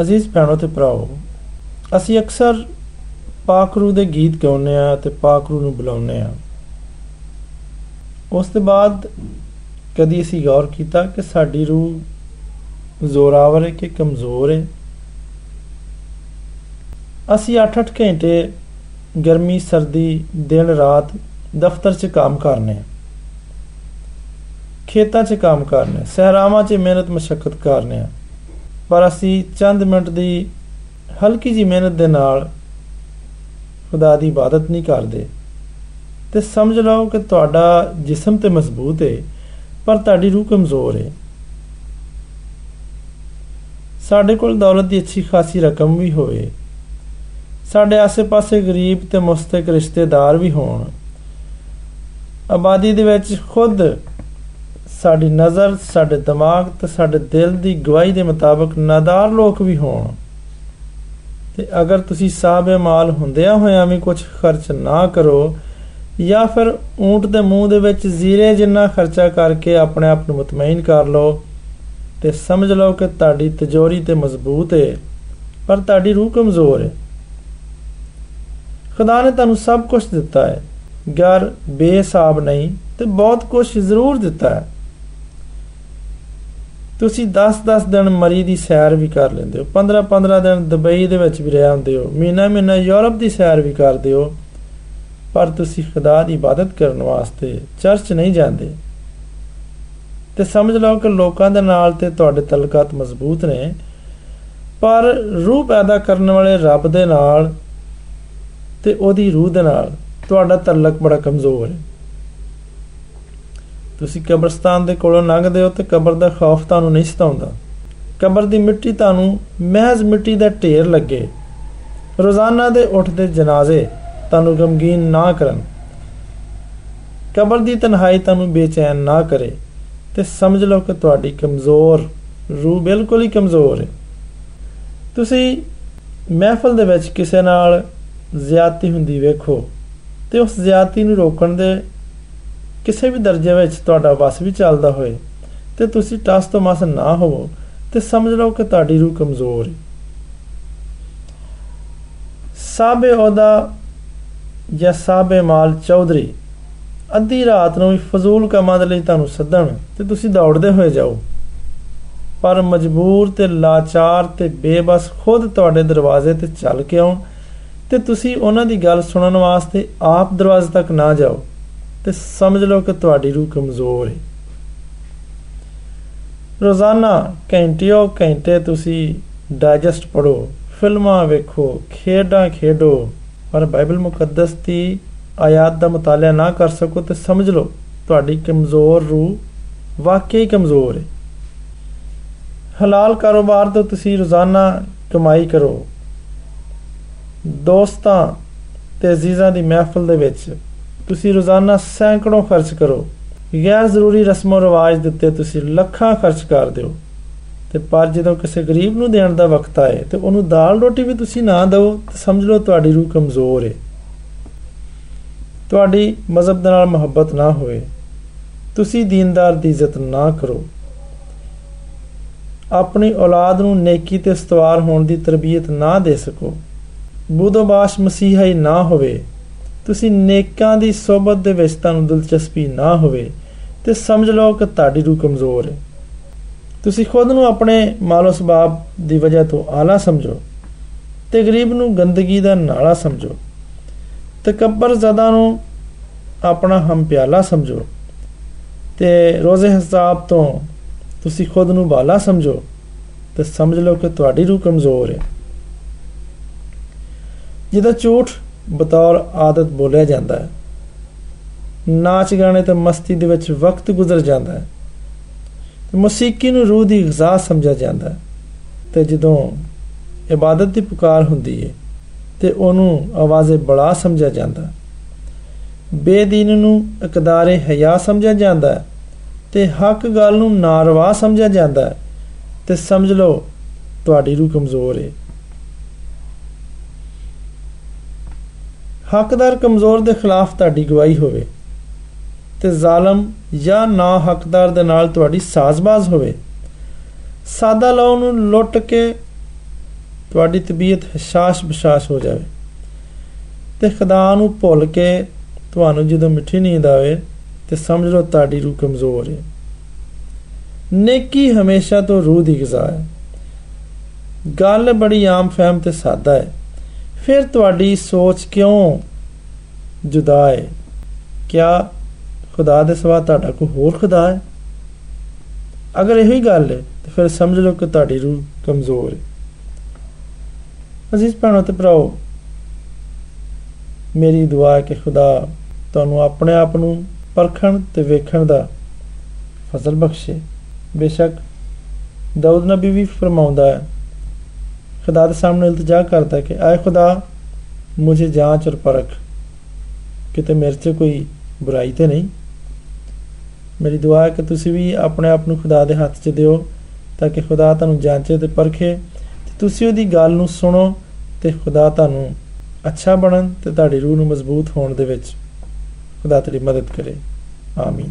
ਅਜ਼ੀਜ਼ ਭੈਣੋ ਤੇ ਭਰਾਓ ਅਸੀਂ ਅਕਸਰ ਪਾਕਰੂ ਦੇ ਗੀਤ ਗਾਉਂਦੇ ਆ ਤੇ ਪਾਕਰੂ ਨੂੰ ਬੁਲਾਉਂਦੇ ਆ ਉਸ ਤੋਂ ਬਾਅਦ ਕਦੀ ਅਸੀਂ ਗੌਰ ਕੀਤਾ ਕਿ ਸਾਡੀ ਰੂਹ ਜ਼ੋਰਾਵਰ ਹੈ ਕਿ ਕਮਜ਼ੋਰ ਹੈ। ਅਸੀਂ 8-8 ਘੰਟੇ ਗਰਮੀ, ਸਰਦੀ, ਦਿਨ, ਰਾਤ ਦਫ਼ਤਰ 'ਚ ਕੰਮ ਕਰਨੇ ਆ ਖੇਤਾਂ 'ਚ ਕੰਮ ਕਰਨੇ ਸਹਿਰਾਵਾਂ 'ਚ ਮਿਹਨਤ ਮਸ਼ੱਕਤ ਕਰਨੇ ਆ ਪਰ ਅਸੀਂ ਚੰਦ ਮਿੰਟ ਦੀ ਹਲਕੀ ਜੀ ਮਿਹਨਤ ਦੇ ਨਾਲ ਖੁਦਾ ਦੀ ਇਬਾਦਤ ਨਹੀਂ ਕਰਦੇ। ਤੇ ਸਮਝ ਲਓ ਕਿ ਤੁਹਾਡਾ ਜਿਸਮ ਤੇ ਮਜ਼ਬੂਤ ਹੈ ਪਰ ਤੁਹਾਡੀ ਰੂਹ ਕਮਜ਼ੋਰ ਹੈ ਸਾਡੇ ਕੋਲ ਦੌਲਤ ਦੀ ਅੱਛੀ ਖਾਸੀ ਰਕਮ ਵੀ ਹੋਵੇ। ਸਾਡੇ ਆਸ-ਪਾਸੇ ਗਰੀਬ ਤੇ ਮੁਸਤਕ ਰਿਸ਼ਤੇਦਾਰ ਵੀ ਹੋਣ। ਆਬਾਦੀ ਦੇ ਵਿੱਚ ਖੁਦ ਸਾਡੀ ਨਜ਼ਰ, ਸਾਡੇ ਦਿਮਾਗ ਤੇ ਸਾਡੇ ਦਿਲ ਦੀ ਗਵਾਹੀ ਦੇ ਮੁਤਾਬਕ ਨਾਦਾਰ ਲੋਕ ਵੀ ਹੋਣ। ਤੇ ਅਗਰ ਤੁਸੀਂ ਸਾਹਬੇ ਮਾਲ ਹੁੰਦਿਆਂ ਹੋਇਆਂ ਵੀ ਕੁਝ ਖਰਚ ਨਾ ਕਰੋ, ਜਾਂ ਫਿਰ ਊਂਟ ਦੇ ਮੂੰਹ ਦੇ ਵਿੱਚ ਜ਼ੀਰੇ ਜਿੰਨਾ ਖਰਚਾ ਕਰਕੇ ਆਪਣੇ ਆਪ ਨੂੰ ਮਤਮਈਨ ਕਰ ਲਓ, ਤੇ ਸਮਝ ਲਓ ਕਿ ਤੁਹਾਡੀ ਤਿਜੋਰੀ ਤੇ ਮਜ਼ਬੂਤ ਹੈ ਪਰ ਤੁਹਾਡੀ ਰੂਹ ਕਮਜ਼ੋਰ ਹੈ ਖੁਦਾ ਨੇ ਤੁਹਾਨੂੰ ਸਭ ਕੁਝ ਦਿੱਤਾ ਹੈ ਘਰ ਬੇਸਾਬ ਨਹੀਂ, ਤੇ ਬਹੁਤ ਕੁਝ ਜ਼ਰੂਰ ਦਿੱਤਾ ਹੈ ਤੁਸੀਂ 10-10 ਦਿਨ ਮਰੀ ਦੀ ਸੈਰ ਵੀ ਕਰ ਲੈਂਦੇ ਹੋ। 15-15 ਦਿਨ ਦੁਬਈ ਦੇ ਵਿੱਚ ਵੀ ਰਹਿ ਹੁੰਦੇ ਹੋ। ਮਹੀਨਾ ਮਹੀਨਾ ਯੂਰਪ ਦੀ ਸੈਰ ਵੀ ਕਰਦੇ ਹੋ। ਪਰ ਤੁਸੀਂ ਖੁਦਾ ਦੀ ਇਬਾਦਤ ਕਰਨ ਵਾਸਤੇ ਚਰਚ ਨਹੀਂ ਜਾਂਦੇ। ਤੇ ਸਮਝ ਲਓ ਕਿ ਲੋਕਾਂ ਦੇ ਨਾਲ ਤੇ ਤੁਹਾਡੇ ਤਲਕਾਤ ਮਜ਼ਬੂਤ ਨੇ। ਪਰ ਰੂਹ ਪੈਦਾ ਕਰਨ ਵਾਲੇ ਰੱਬ ਦੇ ਨਾਲ ਤੇ ਉਹਦੀ ਰੂਹ ਦੇ ਨਾਲ ਤੁਹਾਡਾ ਤਲਕ ਬੜਾ ਕਮਜ਼ੋਰ ਹੈ। ਤੁਸੀਂ ਕਬਰਸਤਾਨ ਦੇ ਕੋਲੋਂ ਲੰਘਦੇ ਹੋ ਤੇ ਕਬਰ ਦਾ ਖੌਫ ਤੁਹਾਨੂੰ ਨਹੀਂ ਸਤਾਉਂਦਾ। ਕਬਰ ਦੀ ਮਿੱਟੀ ਤੁਹਾਨੂੰ ਮਹਿਜ਼ ਮਿੱਟੀ ਦਾ ਢੇਰ ਲੱਗੇ। ਰੋਜ਼ਾਨਾ ਦੇ ਉੱਠਦੇ ਜਨਾਜ਼ੇ ਤੁਹਾਨੂੰ ਗਮਗੀਨ ਨਾ ਕਰਨ। ਕਬਰ ਦੀ ਤਨਹਾਈ ਤੁਹਾਨੂੰ ਬੇਚੈਨ ਨਾ ਕਰੇ ਤੇ ਸਮਝ ਲਓ ਕਿ ਤੁਹਾਡੀ ਕਮਜ਼ੋਰ ਰੂਹ ਬਿਲਕੁਲ ਹੀ ਕਮਜ਼ੋਰ ਹੈ। ਤੁਸੀਂ ਮਹਿਫਲ ਦੇ ਵਿੱਚ ਕਿਸੇ ਨਾਲ ਜ਼ਿਆਦਤੀ ਹੁੰਦੀ ਵੇਖੋ ਤੇ ਉਸ ਜ਼ਿਆਦਤੀ ਨੂੰ ਰੋਕਣ ਦੇ ਕਿਸੇ ਵੀ ਦਰਜੇ ਵਿੱਚ ਤੁਹਾਡਾ ਵਸ ਵੀ ਚੱਲਦਾ ਹੋਏ ਤੇ ਤੁਸੀਂ ਟਸ ਤੋਂ ਮਸ ਨਾ ਹੋਵੋ ਤੇ ਸਮਝ ਲਓ ਕਿ ਤੁਹਾਡੀ ਰੂਹ ਕਮਜ਼ੋਰ ਹੈ ਸਾਬੇ ਉਹਦਾ ਜਾਂ ਸਾਬੇ ਮਾਲ ਚੌਧਰੀ, ਅੱਧੀ ਰਾਤ ਨੂੰ ਵੀ ਫਜ਼ੂਲ ਕੰਮਾਂ ਦੇ ਲਈ ਤੁਹਾਨੂੰ ਸੱਦਣ ਤੇ ਤੁਸੀਂ ਦੌੜਦੇ ਹੋਏ ਜਾਓ। ਪਰ ਮਜਬੂਰ ਤੇ ਲਾਚਾਰ ਤੇ ਬੇਬਸ ਖੁਦ ਤੁਹਾਡੇ ਦਰਵਾਜ਼ੇ ਤੇ ਚੱਲ ਕੇ ਆਉਣ ਤੇ ਤੁਸੀਂ ਉਹਨਾਂ ਦੀ ਗੱਲ ਸੁਣਨ ਵਾਸਤੇ ਆਪ ਦਰਵਾਜ਼ੇ ਤੱਕ ਨਾ ਜਾਓ। ਤੇ ਸਮਝ ਲਓ ਕਿ ਤੁਹਾਡੀ ਰੂਹ ਕਮਜ਼ੋਰ ਹੈ। ਰੋਜ਼ਾਨਾ ਘੰਟਿਓ ਘੰਟੇ ਤੁਸੀਂ ਡਾਈਜੈਸਟ ਪੜੋ ਫਿਲਮਾਂ ਵੇਖੋ, ਖੇਡਾਂ ਖੇਡੋ ਪਰ ਬਾਈਬਲ ਮੁਕੱਦਸ ਦੀ ਆਇਤ ਦਾ ਮਤਾਲਿਆ ਨਾ ਕਰ ਸਕੋ ਤੇ ਸਮਝ ਲਓ ਤੁਹਾਡੀ ਕਮਜ਼ੋਰ ਰੂਹ ਵਾਕਈ ਕਮਜ਼ੋਰ ਹੈ। ਹਲਾਲ ਕਾਰੋਬਾਰ ਤੋਂ ਤੁਸੀਂ ਰੋਜ਼ਾਨਾ ਕਮਾਈ ਕਰੋ। ਦੋਸਤਾਂ ਤੇ ਅਜ਼ੀਜ਼ਾਂ ਦੀ ਮਹਿਫਲ ਦੇ ਵਿੱਚ ਤੁਸੀਂ ਰੋਜ਼ਾਨਾ ਸੈਂਕੜੋਂ ਖਰਚ ਕਰੋ। ਗੈਰ ਜ਼ਰੂਰੀ ਰਸਮੋ ਰਿਵਾਜ ਦਿੱਤੇ ਤੁਸੀਂ ਲੱਖਾਂ ਖਰਚ ਕਰ ਦਿਓ। ਤੇ ਪਰ ਜਦੋਂ ਕਿਸੇ ਗਰੀਬ ਨੂੰ ਦੇਣ ਦਾ ਵਕਤ ਆਏ, ਤੇ ਉਹਨੂੰ ਦਾਲ ਰੋਟੀ ਵੀ ਤੁਸੀਂ ਨਾ ਦਿਓ, ਤੇ ਸਮਝ ਲਓ ਤੁਹਾਡੀ ਰੂਹ ਕਮਜ਼ੋਰ ਹੈ ਤੁਹਾਡੀ ਮਜ਼ਹਬ ਦੇ ਨਾਲ ਮੁਹੱਬਤ ਨਾ ਹੋਵੇ। ਤੁਸੀਂ ਦੀਨਦਾਰ ਦੀ ਇੱਜ਼ਤ ਨਾ ਕਰੋ। ਆਪਣੀ ਔਲਾਦ ਨੂੰ ਨੇਕੀ ਤੇ ਸਤਵਾਰ ਹੋਣ ਦੀ ਤਰਬੀਅਤ ਨਾ ਦੇ ਸਕੋ। ਬੁੱਧਬਾਸ਼ ਮਸੀਹਾਈ ਨਾ ਹੋਵੇ। ਤੁਸੀਂ ਨੇਕਾਂ ਦੀ ਸਹਬਤ ਦੇ ਵਿੱਚ ਤੁਹਾਨੂੰ ਦਿਲਚਸਪੀ ਨਾ ਹੋਵੇ ਤੇ ਸਮਝ ਲਓ ਕਿ ਤੁਹਾਡੀ ਰੂਹ ਕਮਜ਼ੋਰ ਹੈ। ਤੁਸੀਂ ਖੁਦ ਨੂੰ ਆਪਣੇ ਮਾਲੋ ਸਬਾਬ ਦੀ ਵਜ੍ਹਾ ਤੋਂ ਆਲਾ ਸਮਝੋ ਤੇ ਗਰੀਬ ਨੂੰ ਗੰਦਗੀ ਦਾ ਨਾਲਾ ਸਮਝੋ। ਤਕਬਰ ਜ਼ਦਾ ਨੂੰ ਆਪਣਾ ਹਮ ਪਿਆਲਾ ਸਮਝੋ ਤੇ ਰੋਜ਼ੇ ਹਿਸਾਬ ਤੋਂ ਤੁਸੀਂ ਖੁਦ ਨੂੰ ਬਾਲਾ ਸਮਝੋ ਤੇ ਸਮਝ ਲਓ ਕਿ ਤੁਹਾਡੀ ਰੂਹ ਕਮਜ਼ੋਰ ਹੈ। ਜਿਹਦਾ ਝੂਠ ਬਤੌਰ ਆਦਤ ਬੋਲਿਆ ਜਾਂਦਾ ਹੈ। ਨਾਚ ਗਾਣੇ ਤੇ ਮਸਤੀ ਦੇ ਵਿੱਚ ਵਕਤ ਗੁਜ਼ਰ ਜਾਂਦਾ ਹੈ ਤੇ ਮੌਸੀਕੀ ਨੂੰ ਰੂਹ ਦੀ ਗਜ਼ਾ ਸਮਝਿਆ ਜਾਂਦਾ ਹੈ ਤੇ ਜਦੋਂ ਇਬਾਦਤ ਦੀ ਪੁਕਾਰ ਹੁੰਦੀ ਹੈ ਤੇ ਉਹਨੂੰ ਆਵਾਜ਼ੇ ਬੜਾ ਸਮਝਿਆ ਜਾਂਦਾ ਬੇਦੀਨ ਨੂੰ ਇਕਦਾਰੇ ਹਿਆ ਸਮਝਿਆ ਜਾਂਦਾ ਹੈ ਤੇ ਹੱਕ ਗੱਲ ਨੂੰ ਨਾਰਵਾ ਸਮਝਿਆ ਜਾਂਦਾ ਹੈ ਤੇ ਸਮਝ ਲਓ ਤੁਹਾਡੀ ਰੂਹ ਕਮਜ਼ੋਰ ਹੈ। ਹੱਕਦਾਰ ਕਮਜ਼ੋਰ ਦੇ ਖਿਲਾਫ ਤੁਹਾਡੀ ਗਵਾਹੀ ਹੋਵੇ ਤੇ ਜ਼ਾਲਮ ਜਾਂ ਨਾ ਹੱਕਦਾਰ ਦੇ ਨਾਲ ਤੁਹਾਡੀ ਸਾਜ਼ਬਾਜ਼ ਹੋਵੇ। ਸਾਦਾ ਲਓ ਨੂੰ ਲੁੱਟ ਕੇ ਤੁਹਾਡੀ ਤਬੀਅਤ ਹਸ਼ਾਸ਼ ਬਸ਼ਾਸ਼ ਹੋ ਜਾਵੇ ਤੇ ਖੁਦਾ ਨੂੰ ਭੁੱਲ ਕੇ ਤੁਹਾਨੂੰ ਜਦੋਂ ਮਿੱਠੀ ਨੀਂਦ ਆਵੇ ਤੇ ਸਮਝ ਲਓ ਤੁਹਾਡੀ ਰੂਹ ਕਮਜ਼ੋਰ ਹੈ। ਨੇਕੀ ਹਮੇਸ਼ਾ ਤੋਂ ਰੂਹ ਦੀ ਗਜ਼ਾ ਹੈ। ਗੱਲ ਬੜੀ ਆਮ ਫਹਿਮ ਤੇ ਸਾਦਾ ਹੈ। ਫਿਰ ਤੁਹਾਡੀ ਸੋਚ ਕਿਉਂ ਜੁਦਾ ਹੈ? ਕਿਆ ਖੁਦਾ ਦੇ ਸਿਵਾ ਤੁਹਾਡਾ ਕੋਈ ਹੋਰ ਖੁਦਾ ਹੈ? ਅਗਰ ਇਹੀ ਗੱਲ ਹੈ, ਤੇ ਫਿਰ ਸਮਝ ਲਓ ਕਿ ਤੁਹਾਡੀ ਰੂਹ ਕਮਜ਼ੋਰ ਹੈ। ਅਜ਼ੀਜ਼ ਭੈਣੋ ਤੇ ਭਰਾਓ, ਮੇਰੀ ਦੁਆ ਹੈ ਕਿ ਖੁਦਾ ਤੁਹਾਨੂੰ ਆਪਣੇ ਆਪ ਨੂੰ ਪਰਖਣ ਤੇ ਵੇਖਣ ਦਾ ਫਜ਼ਲ ਬਖਸ਼ੇ। ਬੇਸ਼ੱਕ ਦਾਊਦ ਨਬੀ ਵੀ ਫਰਮਾਉਂਦਾ ਹੈ ਖੁਦਾ ਦੇ ਸਾਹਮਣੇ ਇਲਤਜਾ ਕਰਦਾ ਹੈ ਕਿ ਆਏ ਖੁਦਾ मुझे ਜਾਂਚ ਔਰ ਪਰਖ। ਕਿਤੇ ਮੇਰੇ 'ਚ ਕੋਈ ਬੁਰਾਈ ਤੇ ਨਹੀਂ? ਮੇਰੀ ਦੁਆ ਹੈ ਕਿ ਤੁਸੀਂ ਵੀ ਆਪਣੇ ਆਪ ਨੂੰ ਖੁਦਾ ਦੇ ਹੱਥ 'ਚ ਦਿਓ ਤਾਂ ਕਿ ਖੁਦਾ ਤੁਹਾਨੂੰ ਜਾਂਚੇ ਤੇ ਪਰਖੇ ਤੇ ਤੁਸੀਂ ਉਹਦੀ ਗੱਲ ਨੂੰ ਸੁਣੋ ਤੇ ਖੁਦਾ ਤੁਹਾਨੂੰ ਅੱਛਾ ਬਣਨ ਤੇ ਤੁਹਾਡੀ ਰੂਹ ਨੂੰ ਮਜ਼ਬੂਤ ਹੋਣ ਦੇ ਵਿੱਚ ਖੁਦਾ ਤੇਰੀ ਮਦਦ ਕਰੇ। ਆਮੀਨ।